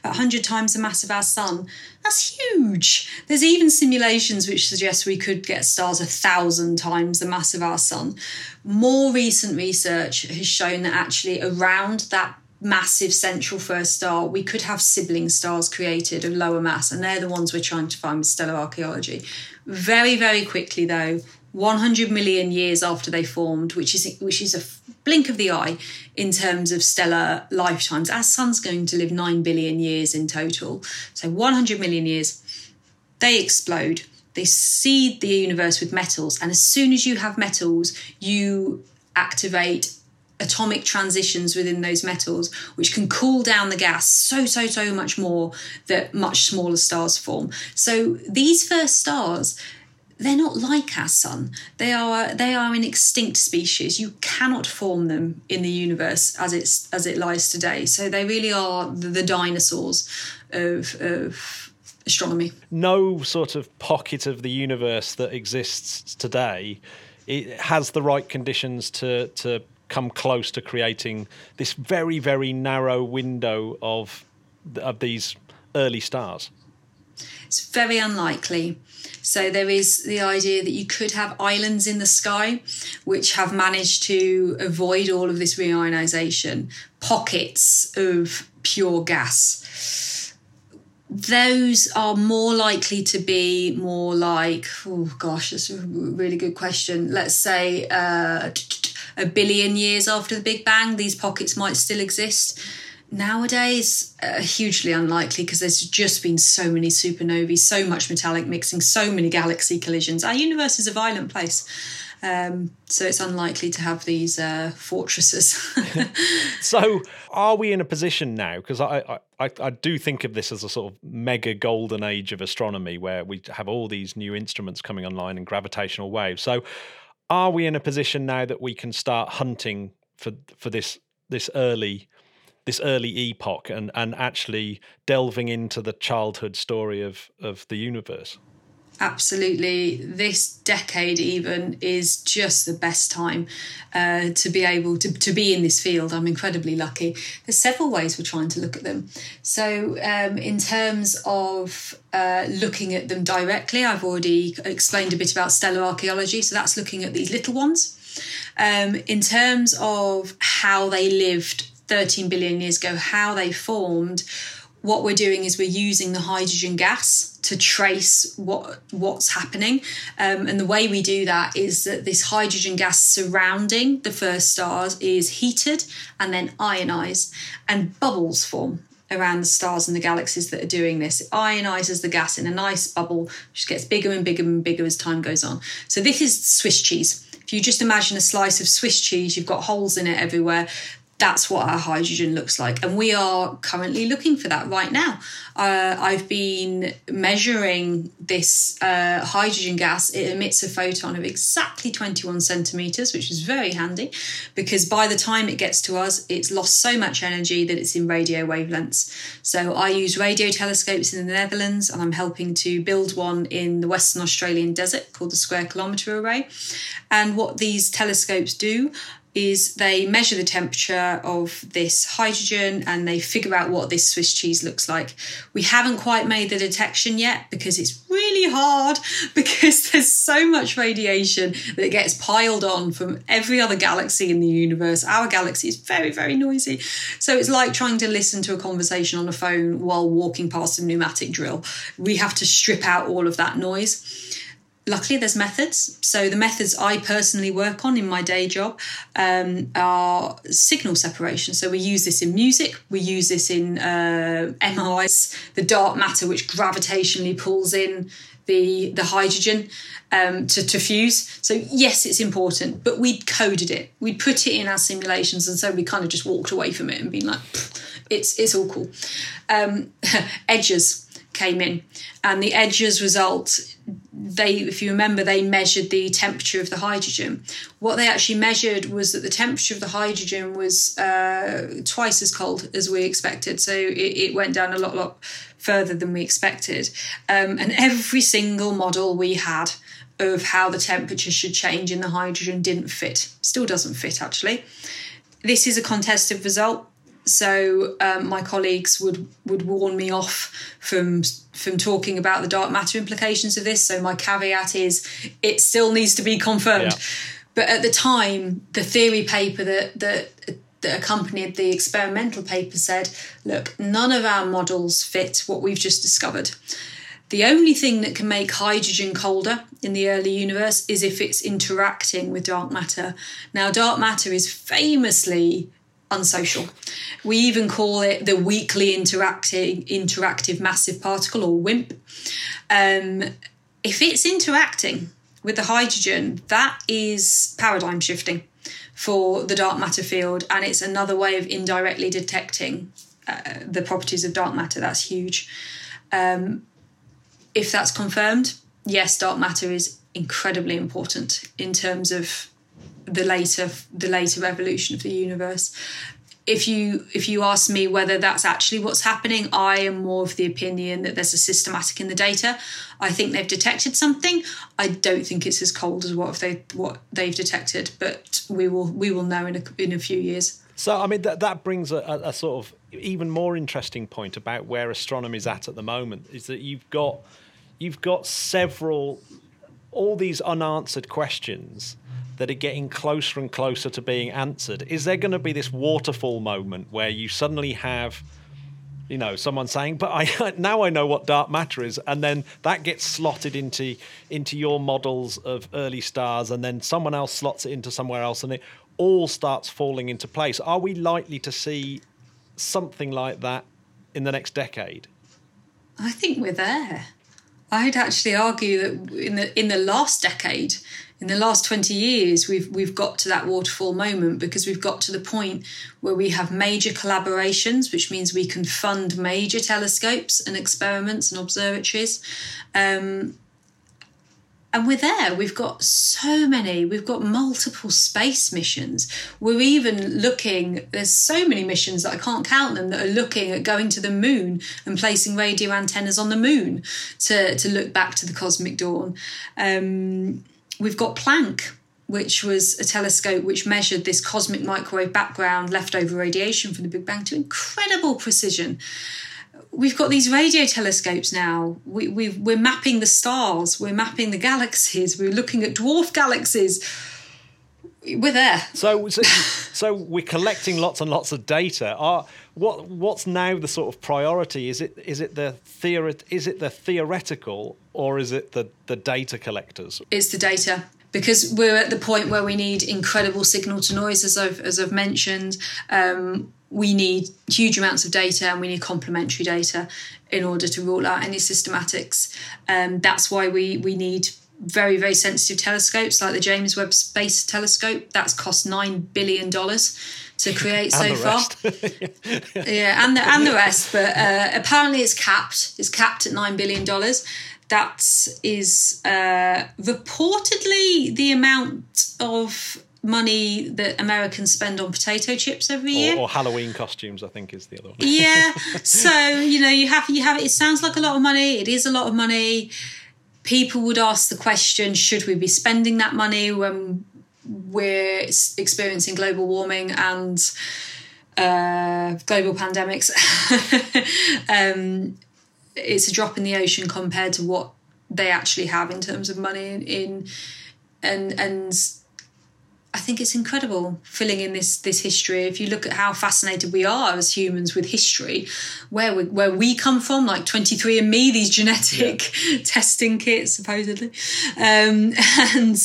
about 100 times the mass of our sun. That's huge. There's even simulations which suggest we could get stars a thousand times the mass of our sun. More recent research has shown that actually around that massive central first star, we could have sibling stars created of lower mass, and they're the ones we're trying to find with stellar archaeology. Very, very quickly, though, 100 million years after they formed, which is which is a blink of the eye in terms of stellar lifetimes. Our sun's going to live 9 billion years in total. So 100 million years, they explode. They seed the universe with metals, and as soon as you have metals, you activate atomic transitions within those metals, which can cool down the gas so, so, so much more that much smaller stars form. So these first stars, they're not like our sun. They are they are an extinct species. You cannot form them in the universe as it's as it lies today. So they really are the, the dinosaurs of, of astronomy. No sort of pocket of the universe that exists today it has the right conditions to to come close to creating this very very narrow window of of these early stars. It's very unlikely. So there is the idea that you could have islands in the sky which have managed to avoid all of this reionization, pockets of pure gas. Those are more likely to be more like, oh gosh, that's a really good question. Let's say uh, a billion years after the Big Bang, these pockets might still exist. Nowadays uh, hugely unlikely because there's just been so many supernovae so much metallic mixing so many galaxy collisions. Our universe is a violent place. Um, so it's unlikely to have these uh, fortresses. So are we in a position now? Because I, I i do think of this as a sort of mega golden age of astronomy where we have all these new instruments coming online and gravitational waves. So are we in a position now that we can start hunting for for this this early this early epoch and and actually delving into the childhood story of of the universe absolutely. This decade even is just the best time uh, to be able to, to be in this field. I'm incredibly lucky. There's several ways we're trying to look at them. So um, in terms of uh, looking at them directly i've already explained a bit about stellar archaeology. So that's looking at these little ones. Um, in terms of how they lived 13 billion years ago, how they formed, what we're doing is we're using the hydrogen gas to trace what what's happening um, and the way we do that is that this hydrogen gas surrounding the first stars is heated and then ionized and bubbles form around the stars and the galaxies that are doing this. It ionizes the gas in a nice bubble, which gets bigger and bigger and bigger as time goes on. So this is Swiss cheese. If you just imagine a slice of Swiss cheese, you've got holes in it everywhere that's what our hydrogen looks like. And we are currently looking for that right now. Uh, I've been measuring this uh, hydrogen gas. It emits a photon of exactly 21 centimeters, which is very handy because by the time it gets to us, it's lost so much energy that it's in radio wavelengths. So I use radio telescopes in the Netherlands and I'm helping to build one in the Western Australian desert called the Square Kilometre Array. And what these telescopes do is they measure the temperature of this hydrogen and they figure out what this Swiss cheese looks like. We haven't quite made the detection yet because it's really hard because there's so much radiation that gets piled on from every other galaxy in the universe. Our galaxy is very, very noisy. So it's like trying to listen to a conversation on a phone while walking past a pneumatic drill. We have to strip out all of that noise luckily there's methods. So the methods i personally work on in my day job um, are signal separation. So we use this in music we use this in uh, MRIs, the dark matter which gravitationally pulls in the the hydrogen um, to, to fuse. So yes it's important but we'd coded it. We'd put it in our simulations and so we kind of just walked away from it and been like it's it's all cool. Um, EDGES came in and the EDGES result they if you remember they measured the temperature of the hydrogen. What they actually measured was that the temperature of the hydrogen was uh, twice as cold as we expected. So it, it, went down a lot lot further than we expected. Um, and every single model we had of how the temperature should change in the hydrogen didn't fit. Still doesn't fit actually. This is a contested result. So um, my colleagues would would warn me off from from talking about the dark matter implications of this. So my caveat is it still needs to be confirmed. Yeah. But at the time, the theory paper that that that accompanied the experimental paper said, look, none of our models fit what we've just discovered. The only thing that can make hydrogen colder in the early universe is if it's interacting with dark matter. Now, dark matter is famously unsocial. We even call it the weakly interacting interactive massive particle or WIMP. Um, if it's interacting with the hydrogen, that is paradigm shifting for the dark matter field, and it's another way of indirectly detecting uh, the properties of dark matter. That's huge. Um, if that's confirmed, yes, dark matter is incredibly important in terms of the later the later evolution of the universe. If you if you ask me whether that's actually what's happening i am more of the opinion that there's a systematic in the data. I think they've detected something. I don't think it's as cold as what they what they've detected but we will we will know in a, in a few years. So i mean that that brings a, a sort of even more interesting point about where astronomy is at at the moment is that you've got you've got several all these unanswered questions that are getting closer and closer to being answered. Is there going to be this waterfall moment where you suddenly have, you know, someone saying, "But I now I know what dark matter is," and then that gets slotted into into your models of early stars, and then someone else slots it into somewhere else, and it all starts falling into place. Are we likely to see something like that in the next decade? I think we're there. I'd actually argue that in the in the last decade, in the last 20 years we've we've got to that waterfall moment because we've got to the point where we have major collaborations which means we can fund major telescopes and experiments and observatories. Um, and we're there. We've got so many. We've got multiple space missions. We're even looking there's so many missions that i can't count them that are looking at going to the moon and placing radio antennas on the moon to, to look back to the cosmic dawn. Um, we've got Planck, which was a telescope which measured this cosmic microwave background leftover radiation from the Big Bang to incredible precision. We've got these radio telescopes now. We, we, are mapping the stars, we're mapping the galaxies, we're looking at dwarf galaxies. We're there. So, so, so we're collecting lots and lots of data. Are what what's now the sort of priority? Is it is it the theory is it the theoretical or is it the the data collectors? It's the data because we're at the point where we need incredible signal to noise, as I've as I've mentioned. Um, we need huge amounts of data and we need complementary data in order to rule out any systematics. Um, that's why we we need very very sensitive telescopes like the James Webb Space Telescope. That's cost nine billion dollars to create so far. yeah, and the and the rest. But uh, apparently, it's capped. It's capped at nine billion dollars. That is uh, reportedly the amount of money that Americans spend on potato chips every year. or, or Halloween costumes, I think, is the other one. yeah. So you know, you have you have. It sounds like a lot of money. It is a lot of money. People would ask the question: Should we be spending that money when we're experiencing global warming and uh, global pandemics? um, it's a drop in the ocean compared to what they actually have in terms of money in, in and and I think it's incredible filling in this this history. If you look at how fascinated we are as humans with history, where we where we come from, like twenty three and Me, these genetic testing kits supposedly, um, and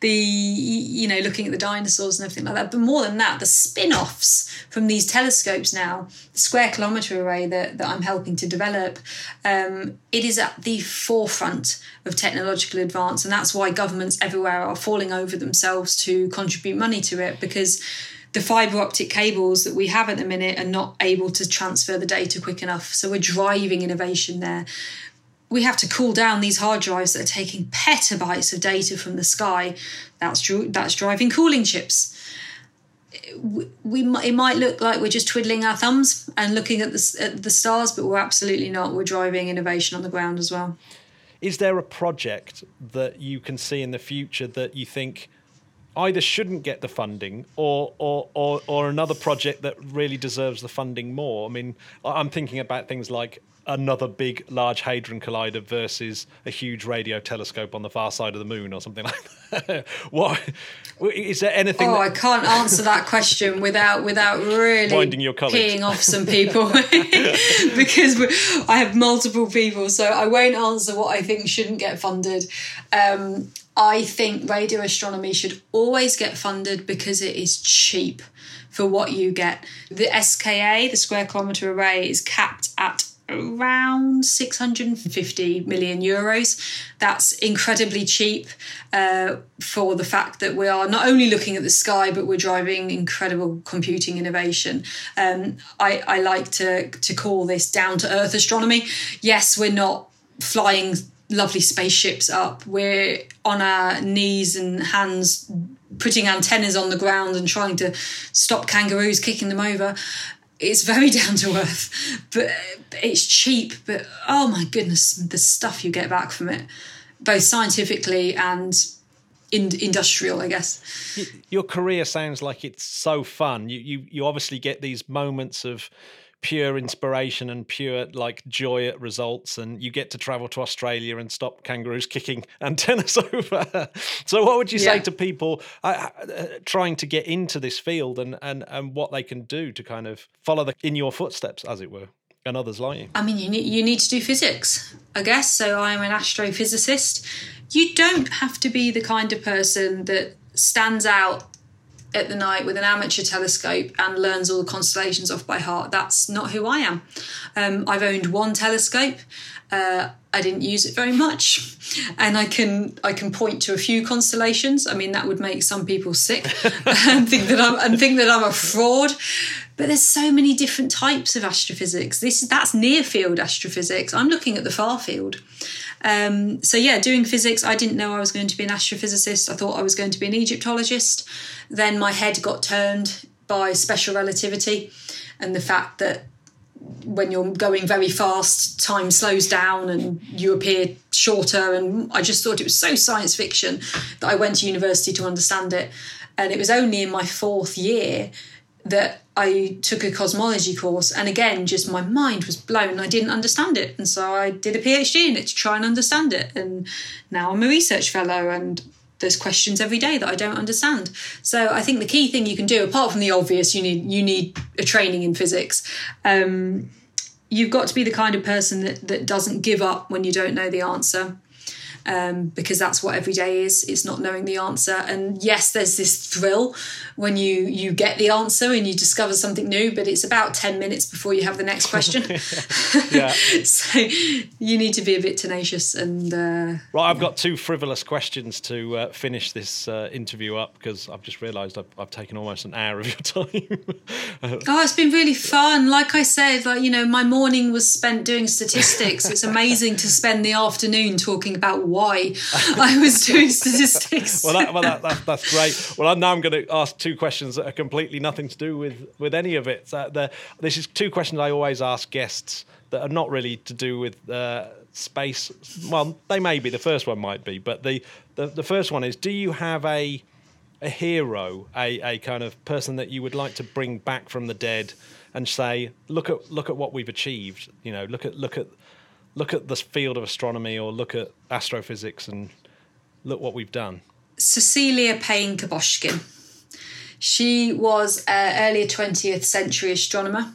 the you know looking at the dinosaurs and everything like that. But more than that, the spin offs from these telescopes now, the Square Kilometre Array that that I'm helping to develop, um, it is at the forefront of technological advance, and that's why governments everywhere are falling over themselves to contribute money to it because the fiber optic cables that we have at the minute are not able to transfer the data quick enough. So we're driving innovation there. We have to cool down these hard drives that are taking petabytes of data from the sky. That's dri- that's driving cooling chips. We, we it might look like we're just twiddling our thumbs and looking at the at the stars, but we're absolutely not. We're driving innovation on the ground as well. Is there a project that you can see in the future that you think either shouldn't get the funding or or or, or another project that really deserves the funding more? I mean, I'm thinking about things like another big large hadron collider versus a huge radio telescope on the far side of the moon or something like that. what is there anything Oh, that, I can't answer that question without without really Winding your colleagues. peeing off some people because I have multiple people, so I won't answer what I think shouldn't get funded. Um, I think radio astronomy should always get funded because it is cheap for what you get. The SKA, the Square Kilometre Array, is capped at around 650 million euros. That's incredibly cheap uh, for the fact that we are not only looking at the sky, but we're driving incredible computing innovation. Um, I, I like to, to call this down to earth astronomy. Yes, we're not flying lovely spaceships up, we're on our knees and hands putting antennas on the ground and trying to stop kangaroos kicking them over it's very down to earth, but it's cheap. But oh my goodness, the stuff you get back from it, both scientifically and in, industrial, I guess. your career sounds like it's so fun. You you you obviously get these moments of pure inspiration and pure like joy at results and you get to travel to Australia and stop kangaroos kicking antennas over. so what would you say Yeah. to people uh, uh, trying to get into this field and, and and what they can do to kind of follow the, in your footsteps as it were and others like you? I mean, you need, you need to do physics, I guess. So I'm an astrophysicist. You don't have to be the kind of person that stands out at the night with an amateur telescope and learns all the constellations off by heart. That's not who I am. Um, I've owned one telescope. Uh, I didn't use it very much, and I can I can point to a few constellations. I mean, that would make some people sick and think that I'm and think that I'm a fraud. But there's so many different types of astrophysics. This that's near field astrophysics. I'm looking at the far field. Um, so yeah, doing physics, I didn't know I was going to be an astrophysicist. I thought I was going to be an Egyptologist. Then my head got turned by special relativity and the fact that when you're going very fast, time slows down and you appear shorter. And I just thought it was so science fiction that I went to university to understand it. And it was only in my fourth year that I took a cosmology course. And again, just my mind was blown. I didn't understand it. And so I did a PhD in it to try and understand it. And now I'm a research fellow and there's questions every day that I don't understand. So I think the key thing you can do, apart from the obvious, you need you need a training in physics. Um, you've got to be the kind of person that, that doesn't give up when you don't know the answer um, because that's what every day is. It's not knowing the answer. And yes, there's this thrill when you you get the answer and you discover something new, but it's about ten minutes before you have the next question. So you need to be a bit tenacious and. Uh, Right, I've got two frivolous questions to uh, finish this uh, interview up because I've just realised I've, I've taken almost an hour of your time. Oh, it's been really fun. Like I said, like you know, my morning was spent doing statistics. It's amazing to spend the afternoon talking about why I was doing statistics. well, that, well that, that, that's great. Well, now I'm going to ask two questions that are completely nothing to do with, with any of it. So the, this is two questions I always ask guests that are not really to do with uh, space. Well, they may be. The first one might be, but the, the, the first one is: Do you have a a hero, a, a kind of person that you would like to bring back from the dead and say, look at look at what we've achieved. You know, look at look at look at the field of astronomy or look at astrophysics and look what we've done. Cecilia Payne Gaposchkin. She was an earlier 20th century astronomer.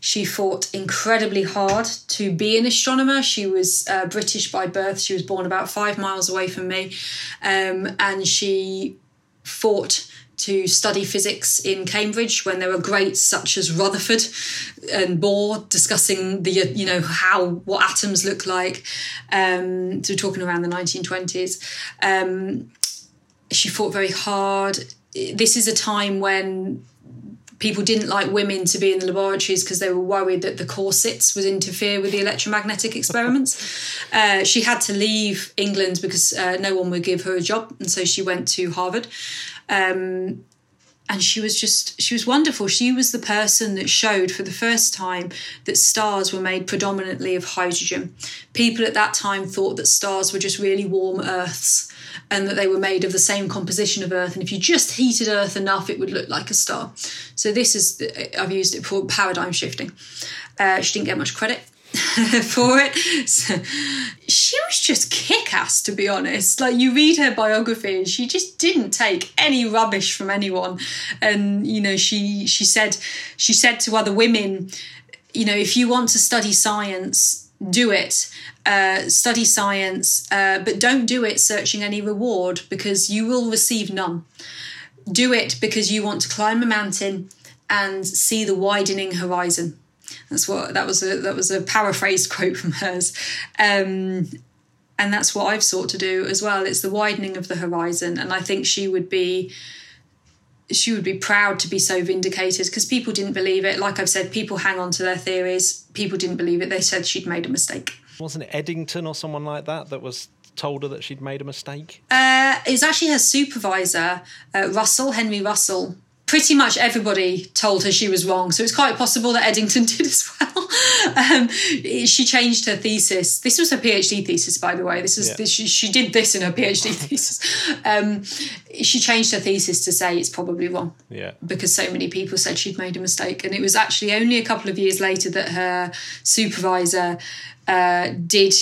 She fought incredibly hard to be an astronomer. She was uh, British by birth. She was born about five miles away from me. Um, and she fought to study physics in Cambridge when there were greats such as Rutherford and Bohr discussing the you know how what atoms look like. Um, so we're talking around the 1920s. Um, she fought very hard. This is a time when people didn't like women to be in the laboratories because they were worried that the corsets would interfere with the electromagnetic experiments. Uh, she had to leave England because uh, no one would give her a job, and so she went to Harvard. Um, and she was just she was wonderful. She was the person that showed for the first time that stars were made predominantly of hydrogen. People at that time thought that stars were just really warm earths and that they were made of the same composition of earth. And if you just heated earth enough it would look like a star. So this is i've used it for paradigm shifting. Uh, she didn't get much credit for it. So, she was just kick ass, to be honest. Like, you read her biography, and she just didn't take any rubbish from anyone. And, you know, she, she said, she said to other women, you know, if you want to study science, do it. Uh, study science, uh, but don't do it searching any reward because you will receive none. Do it because you want to climb a mountain and see the widening horizon. That's what that was a that was a paraphrased quote from hers. Um, and that's what I've sought to do as well. It's the widening of the horizon, and I think she would be she would be proud to be so vindicated because people didn't believe it. Like I've said, people hang on to their theories. People didn't believe it. They said she'd made a mistake. Wasn't it Eddington or someone like that that was told her that she'd made a mistake? Uh, it was actually her supervisor, uh, Russell Henry Russell. Pretty much everybody told her she was wrong, so it's quite possible that Eddington did as well. um, she changed her thesis. This was her PhD thesis, by the way. This is Yeah. this, she, she did this in her PhD thesis. Um, she changed her thesis to say it's probably wrong Yeah. because so many people said she'd made a mistake. And it was actually only a couple of years later that her supervisor uh, did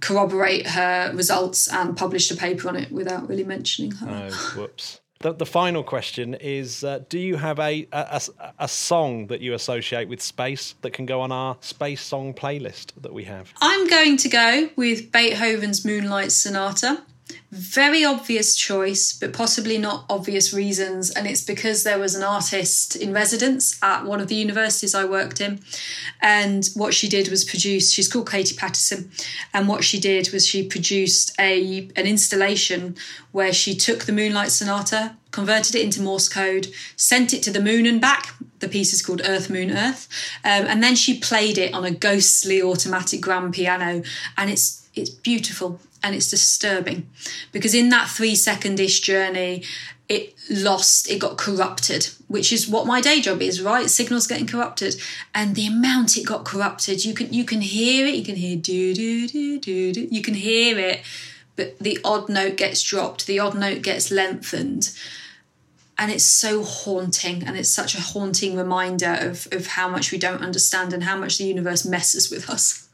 corroborate her results and published a paper on it without really mentioning her. Oh, whoops. The, the final question is: uh, Do you have a, a a- a song that you associate with space that can go on our space song playlist that we have? I'm going to go with Beethoven's Moonlight Sonata. Very obvious choice, but possibly not obvious reasons. And it's because there was an artist in residence at one of the universities I worked in. And what she did was produce, she's called Katie Paterson. And what she did was she produced a an installation where she took the Moonlight Sonata, converted it into Morse code, sent it to the moon and back. The piece is called Earth, Moon, Earth. Um, and then she played it on a ghostly automatic grand piano. And it's it's beautiful and it's disturbing. Because in that three secondish journey it lost it got corrupted which is what my day job is right? Signals getting corrupted. And the amount it got corrupted you can you can hear it you can hear do do do do do you can hear it but the odd note gets dropped the odd note gets lengthened. And it's so haunting and it's such a haunting reminder of of how much we don't understand and how much the universe messes with us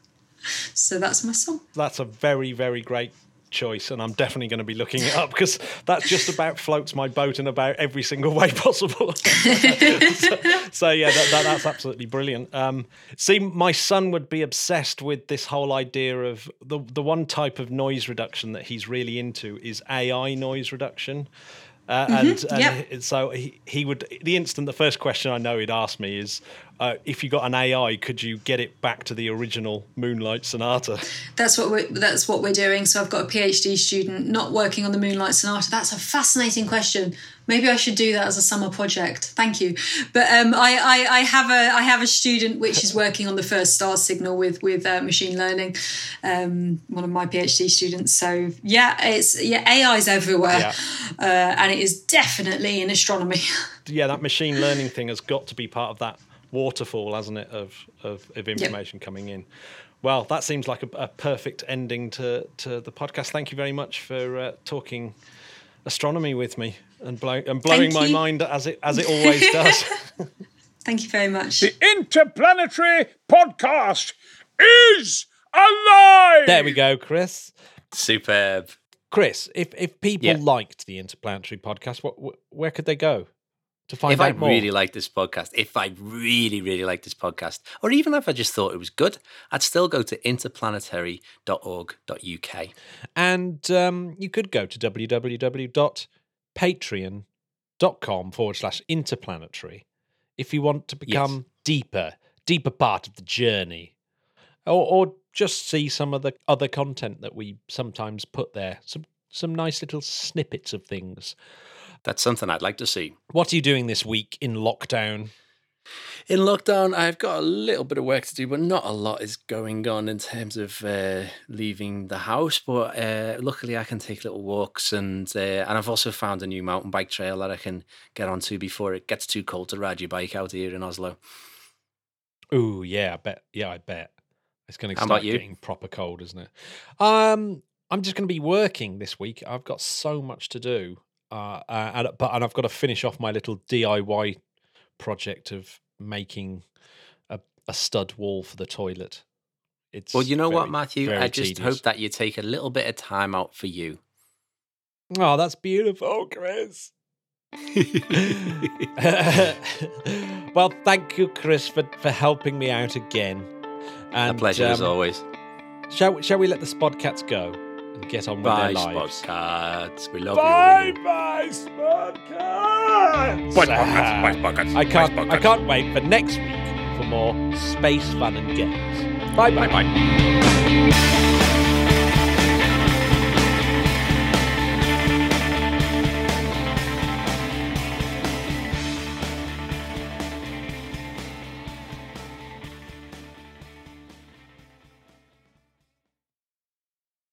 so that's my song That's a very very great choice, and I'm definitely going to be looking it up because that just about floats my boat in about every single way possible. so, so, yeah, that, that, that's absolutely brilliant. Um, see, my son would be obsessed with this whole idea of the the one type of noise reduction that he's really into is AI noise reduction. Uh, and, and yep. so he, he would the instant the first question I know he'd ask me is uh, if you got an AI could you get it back to the original Moonlight Sonata That's what we're, that's what we're doing. So I've got a PhD student not working on the Moonlight Sonata. That's a fascinating question. Maybe I should do that as a summer project. Thank you. But um, I, I, I have a I have a student which is working on the first star signal with with uh, machine learning. Um, one of my PhD students. So yeah, it's yeah AI is everywhere, Yeah. uh, and it is definitely in astronomy. yeah that machine learning thing has got to be part of that waterfall hasn't it of of, of information coming in well that seems like a, a perfect ending to to the podcast thank you very much for uh, talking astronomy with me and, blow, and blowing Thank my you. mind as it as it always does Thank you very much. The Interplanetary Podcast is alive! there we go chris Superb. chris if if people Yeah. liked the interplanetary podcast what wh- where could they go to find if out I more really like this podcast, if I really, really like this podcast, or even if I just thought it was good, I'd still go to interplanetary.org.uk. And um, you could go to www.patreon.com forward slash interplanetary if you want to become deeper, deeper part of the journey. Or, or just see some of the other content that we sometimes put there. Some some nice little snippets of things. That's something I'd like to see. What are you doing this week in lockdown? In lockdown, I've got a little bit of work to do, but not a lot is going on in terms of uh, leaving the house. But uh, luckily, I can take little walks, and uh, and I've also found a new mountain bike trail that I can get onto before it gets too cold to ride your bike out here in Oslo. Oh yeah, I bet. Yeah, I bet. It's going to start getting proper cold, isn't it? Um, I'm just going to be working this week. I've got so much to do, uh, and but and I've got to finish off my little DIY project of making a, a stud wall for the toilet. It's Well, you know what, Matthew? I just tedious. hope that you take a little bit of time out for you. Oh, that's beautiful, Chris. well, thank you, Chris, for, for helping me out again. A And, pleasure as um, always. Shall shall we let the Spodcats go and get on with Bye, their lives? Spodcats. We love Bye, you. bye, Spodcats. Spice Pockets, Spice Pockets, I can't, I can't wait for next week for more space fun and games. Bye, bye. Bye bye.